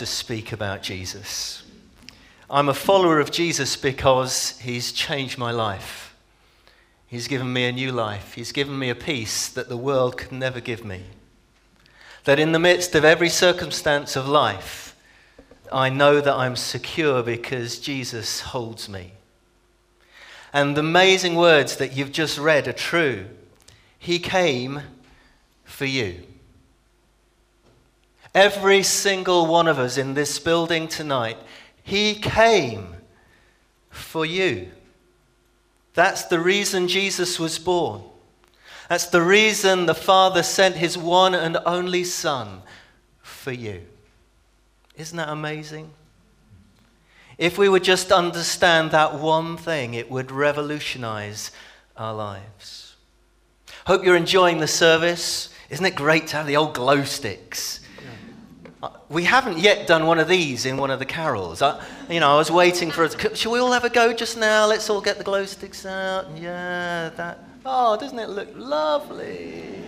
to speak about Jesus. I'm a follower of Jesus because he's changed my life. He's given me a new life. He's given me a peace that the world could never give me. That in the midst of every circumstance of life, I know that I'm secure because Jesus holds me. And the amazing words that you've just read are true. He came for you. Every single one of us in this building tonight, He came for you. That's the reason Jesus was born. That's the reason the Father sent His one and only Son for you. Isn't that amazing? If we would just understand that one thing, it would revolutionize our lives. Hope you're enjoying the service. Isn't it great to have the old glow sticks? Uh, we haven't yet done one of these in one of the carols. I, you know, I was waiting for us. Shall we all have a go just now? Let's all get the glow sticks out. Yeah, that. Oh, doesn't it look lovely?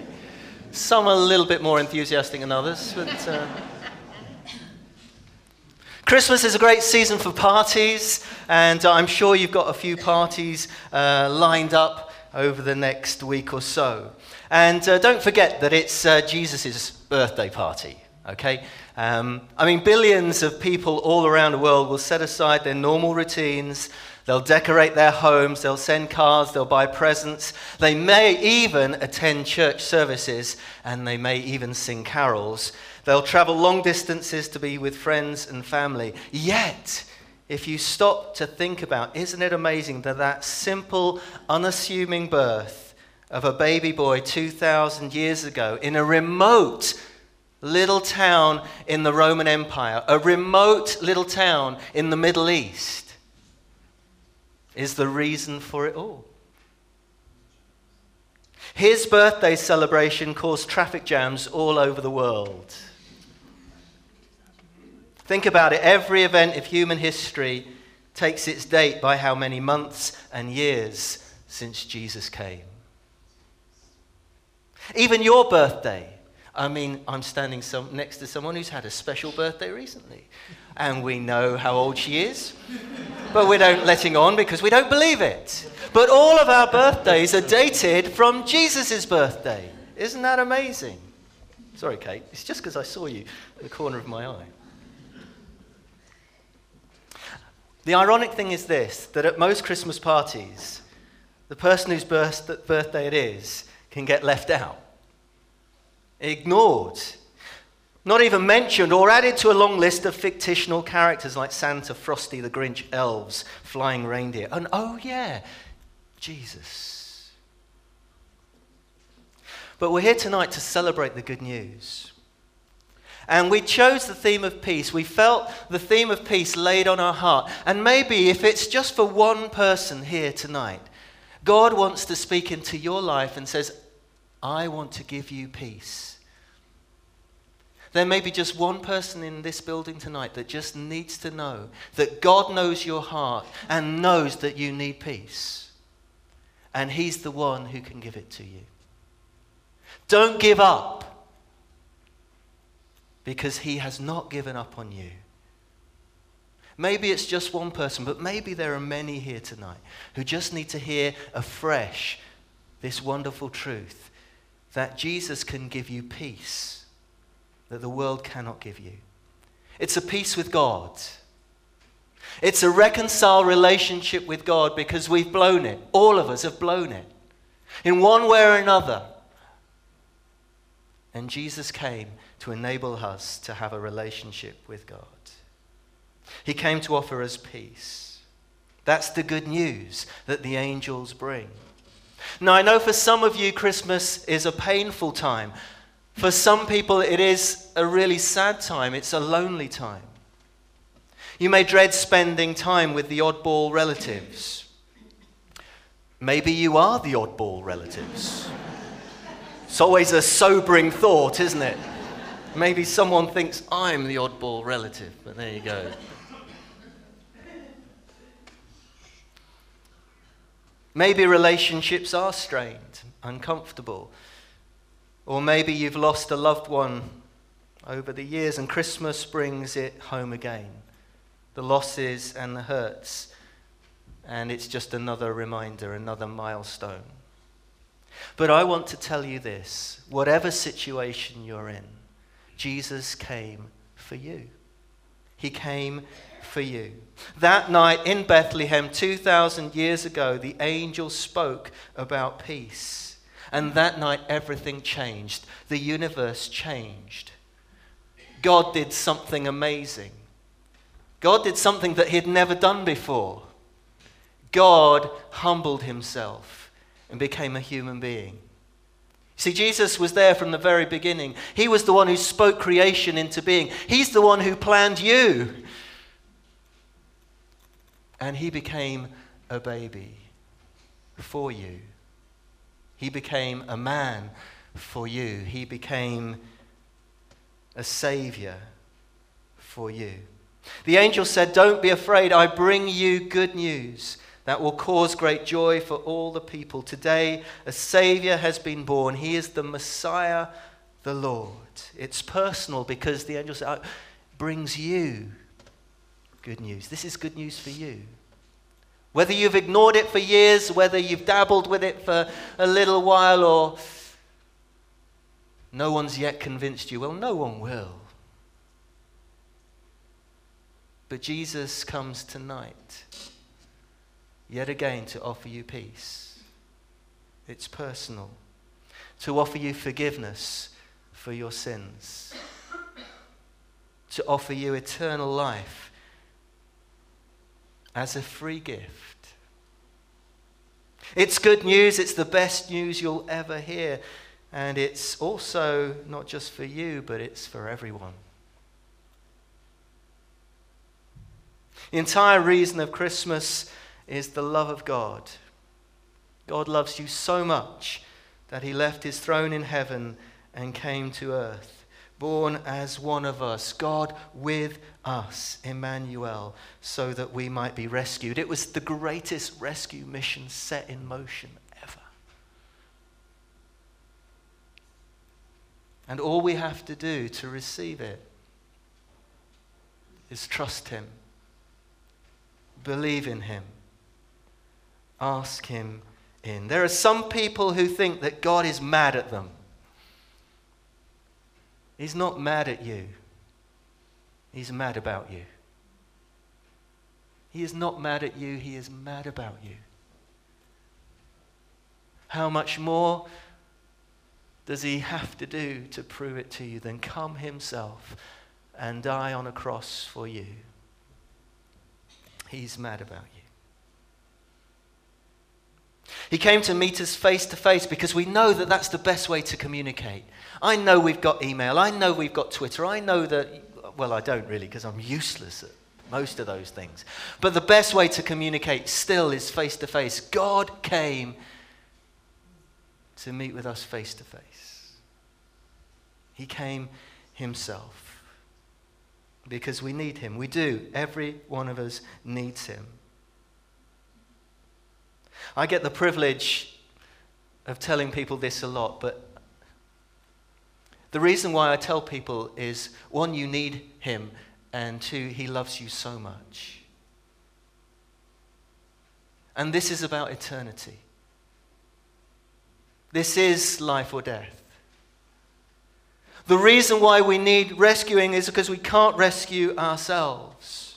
Some are a little bit more enthusiastic than others, but. Uh, Christmas is a great season for parties, and I'm sure you've got a few parties uh, lined up over the next week or so. And uh, don't forget that it's uh, Jesus' birthday party, okay? Um, I mean, billions of people all around the world will set aside their normal routines. They'll decorate their homes, they'll send cards, they'll buy presents. They may even attend church services, and they may even sing carols. They'll travel long distances to be with friends and family. Yet, if you stop to think about, isn't it amazing that that simple, unassuming birth of a baby boy 2,000 years ago in a remote little town in the Roman Empire, a remote little town in the Middle East, is the reason for it all? His birthday celebration caused traffic jams all over the world. Think about it every event of human history takes its date by how many months and years since Jesus came. Even your birthday. I mean, I'm standing some, next to someone who's had a special birthday recently. And we know how old she is. But we don't letting on because we don't believe it. But all of our birthdays are dated from Jesus' birthday. Isn't that amazing? Sorry, Kate. It's just because I saw you in the corner of my eye. The ironic thing is this that at most Christmas parties, the person whose birth, birthday it is can get left out, ignored, not even mentioned, or added to a long list of fictional characters like Santa, Frosty, the Grinch, elves, flying reindeer. And oh, yeah, Jesus. But we're here tonight to celebrate the good news. And we chose the theme of peace. We felt the theme of peace laid on our heart. And maybe if it's just for one person here tonight, God wants to speak into your life and says, I want to give you peace. There may be just one person in this building tonight that just needs to know that God knows your heart and knows that you need peace. And He's the one who can give it to you. Don't give up because he has not given up on you. Maybe it's just one person, but maybe there are many here tonight who just need to hear afresh this wonderful truth that Jesus can give you peace that the world cannot give you. It's a peace with God. It's a reconciled relationship with God because we've blown it. All of us have blown it in one way or another. And Jesus came to enable us to have a relationship with God. He came to offer us peace. That's the good news that the angels bring. Now, I know for some of you, Christmas is a painful time. For some people, it is a really sad time. It's a lonely time. You may dread spending time with the oddball relatives. Maybe you are the oddball relatives. It's always a sobering thought, isn't it? Maybe someone thinks I'm the oddball relative, but there you go. Maybe relationships are strained, uncomfortable. Or maybe you've lost a loved one over the years, and Christmas brings it home again the losses and the hurts. And it's just another reminder, another milestone. But I want to tell you this whatever situation you're in, Jesus came for you. He came for you. That night in Bethlehem, 2,000 years ago, the angel spoke about peace. And that night, everything changed. The universe changed. God did something amazing. God did something that he had never done before. God humbled himself and became a human being. See, Jesus was there from the very beginning. He was the one who spoke creation into being. He's the one who planned you. And he became a baby for you. He became a man for you. He became a savior for you. The angel said, Don't be afraid, I bring you good news that will cause great joy for all the people. Today, a Savior has been born. He is the Messiah, the Lord. It's personal because the angel said, brings you good news. This is good news for you. Whether you've ignored it for years, whether you've dabbled with it for a little while, or no one's yet convinced you, well, no one will. But Jesus comes tonight, yet again, to offer you peace. It's personal. To offer you forgiveness for your sins. To offer you eternal life as a free gift. It's good news. It's the best news you'll ever hear. And it's also not just for you, but it's for everyone. The entire reason of Christmas is the love of God. God loves you so much that he left his throne in heaven and came to earth, born as one of us, God with us, Emmanuel, so that we might be rescued. It was the greatest rescue mission set in motion ever. And all we have to do to receive it is trust him believe in him. Ask him in. There are some people who think that God is mad at them. He's not mad at you, he's mad about you. He is not mad at you, he is mad about you. How much more does he have to do to prove it to you than come himself and die on a cross for you? He's mad about you. He came to meet us face to face because we know that that's the best way to communicate. I know we've got email. I know we've got Twitter. I know that, well, I don't really because I'm useless at most of those things. But the best way to communicate still is face to face. God came to meet with us face to face. He came himself because we need him. We do. Every one of us needs him. I get the privilege of telling people this a lot, but the reason why I tell people is one, you need him, and two, he loves you so much. And this is about eternity. This is life or death. The reason why we need rescuing is because we can't rescue ourselves.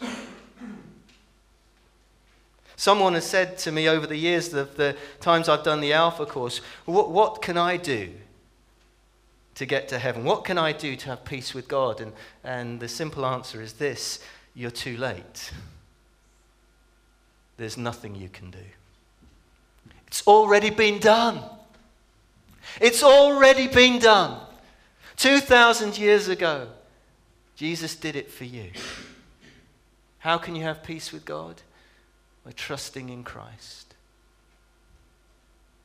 Someone has said to me over the years, the, the times I've done the Alpha course, what, what can I do to get to heaven? What can I do to have peace with God? And, and the simple answer is this you're too late. There's nothing you can do. It's already been done. It's already been done. 2,000 years ago, Jesus did it for you. How can you have peace with God? By trusting in Christ.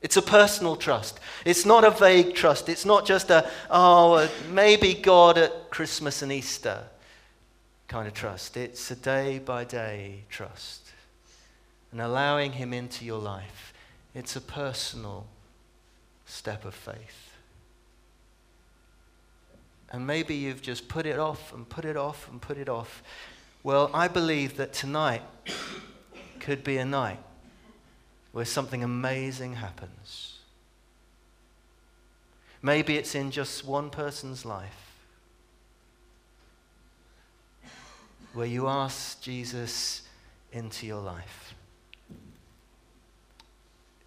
It's a personal trust. It's not a vague trust. It's not just a, oh, uh, maybe God at Christmas and Easter kind of trust. It's a day by day trust. And allowing Him into your life. It's a personal step of faith. And maybe you've just put it off and put it off and put it off. Well, I believe that tonight could be a night where something amazing happens. Maybe it's in just one person's life where you ask Jesus into your life.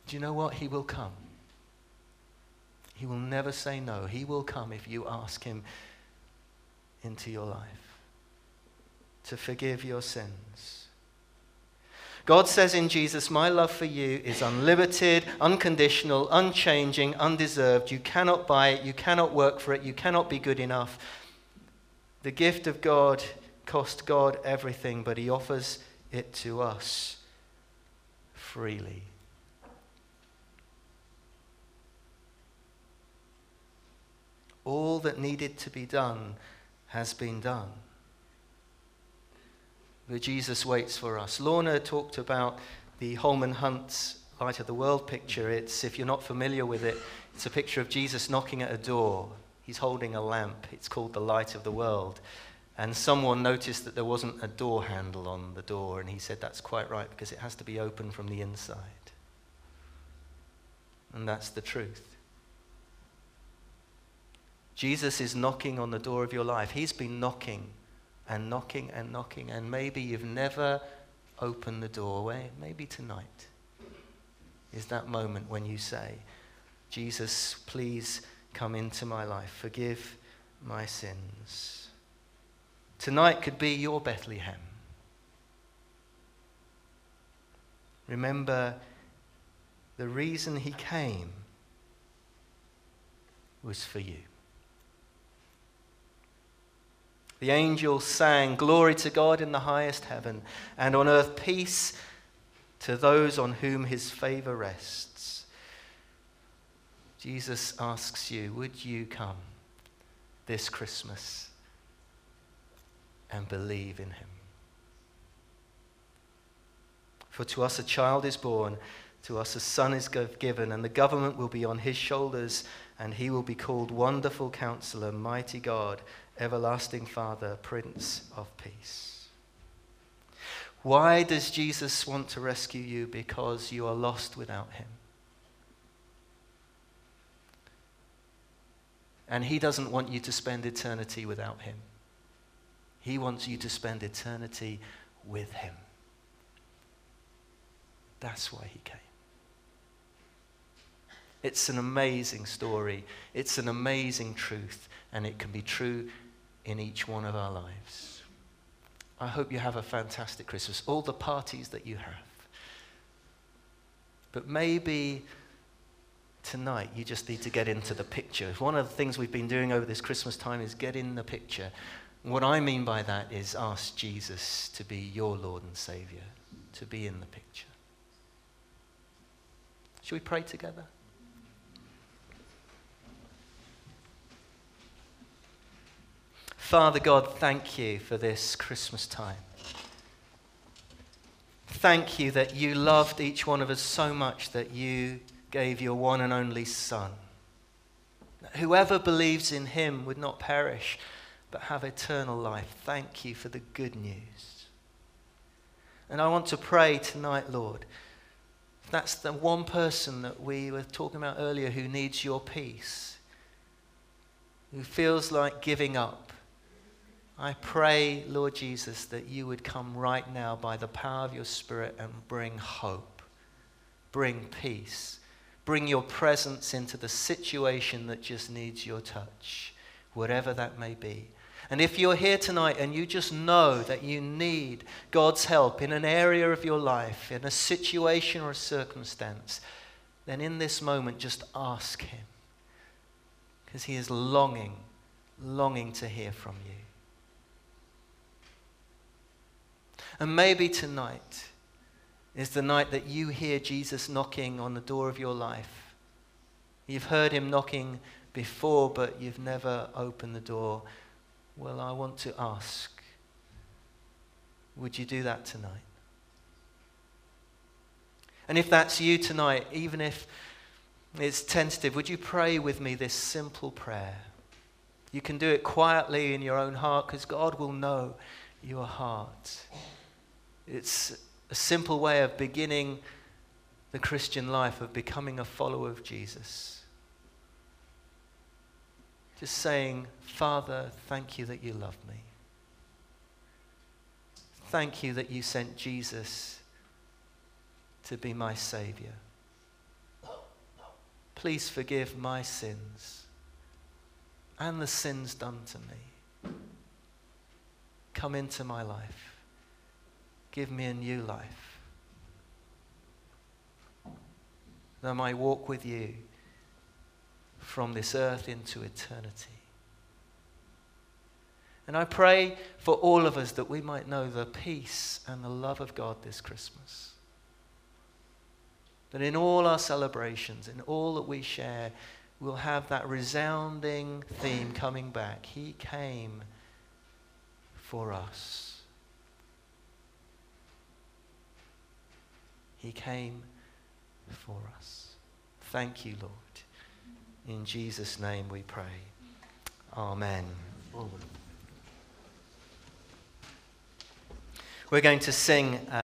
Do you know what? He will come. He will never say no. He will come if you ask Him into your life to forgive your sins. God says in Jesus, My love for you is unlimited, unconditional, unchanging, undeserved. You cannot buy it, you cannot work for it, you cannot be good enough. The gift of God cost God everything, but He offers it to us freely. All that needed to be done has been done. But Jesus waits for us. Lorna talked about the Holman Hunt's Light of the World picture. It's, if you're not familiar with it, it's a picture of Jesus knocking at a door. He's holding a lamp. It's called the Light of the World. And someone noticed that there wasn't a door handle on the door, and he said, That's quite right, because it has to be open from the inside. And that's the truth. Jesus is knocking on the door of your life. He's been knocking and knocking and knocking, and maybe you've never opened the doorway. Maybe tonight is that moment when you say, Jesus, please come into my life, forgive my sins. Tonight could be your Bethlehem. Remember, the reason he came was for you. The angels sang, Glory to God in the highest heaven, and on earth peace to those on whom his favor rests. Jesus asks you, Would you come this Christmas and believe in him? For to us a child is born, to us a son is given, and the government will be on his shoulders, and he will be called Wonderful Counselor, Mighty God everlasting Father, Prince of Peace. Why does Jesus want to rescue you? Because you are lost without him. And he doesn't want you to spend eternity without him. He wants you to spend eternity with him. That's why he came. It's an amazing story. It's an amazing truth. And it can be true in each one of our lives. I hope you have a fantastic Christmas, all the parties that you have. But maybe tonight you just need to get into the picture. One of the things we've been doing over this Christmas time is get in the picture. What I mean by that is ask Jesus to be your Lord and Savior, to be in the picture. Shall we pray together? Father God, thank you for this Christmas time. Thank you that you loved each one of us so much that you gave your one and only Son. Whoever believes in him would not perish, but have eternal life. Thank you for the good news. And I want to pray tonight, Lord. That's the one person that we were talking about earlier who needs your peace, who feels like giving up I pray, Lord Jesus, that you would come right now by the power of your Spirit and bring hope, bring peace, bring your presence into the situation that just needs your touch, whatever that may be. And if you're here tonight and you just know that you need God's help in an area of your life, in a situation or a circumstance, then in this moment just ask Him. Because He is longing, longing to hear from you. And maybe tonight is the night that you hear Jesus knocking on the door of your life. You've heard him knocking before, but you've never opened the door. Well, I want to ask would you do that tonight? And if that's you tonight, even if it's tentative, would you pray with me this simple prayer? You can do it quietly in your own heart because God will know your heart. It's a simple way of beginning the Christian life, of becoming a follower of Jesus. Just saying, Father, thank you that you love me. Thank you that you sent Jesus to be my Savior. Please forgive my sins and the sins done to me. Come into my life. Give me a new life. That I might walk with you from this earth into eternity. And I pray for all of us that we might know the peace and the love of God this Christmas. That in all our celebrations, in all that we share, we'll have that resounding theme coming back. He came for us. He came for us. Thank you, Lord. In Jesus' name we pray. Amen. We're going to sing. Uh,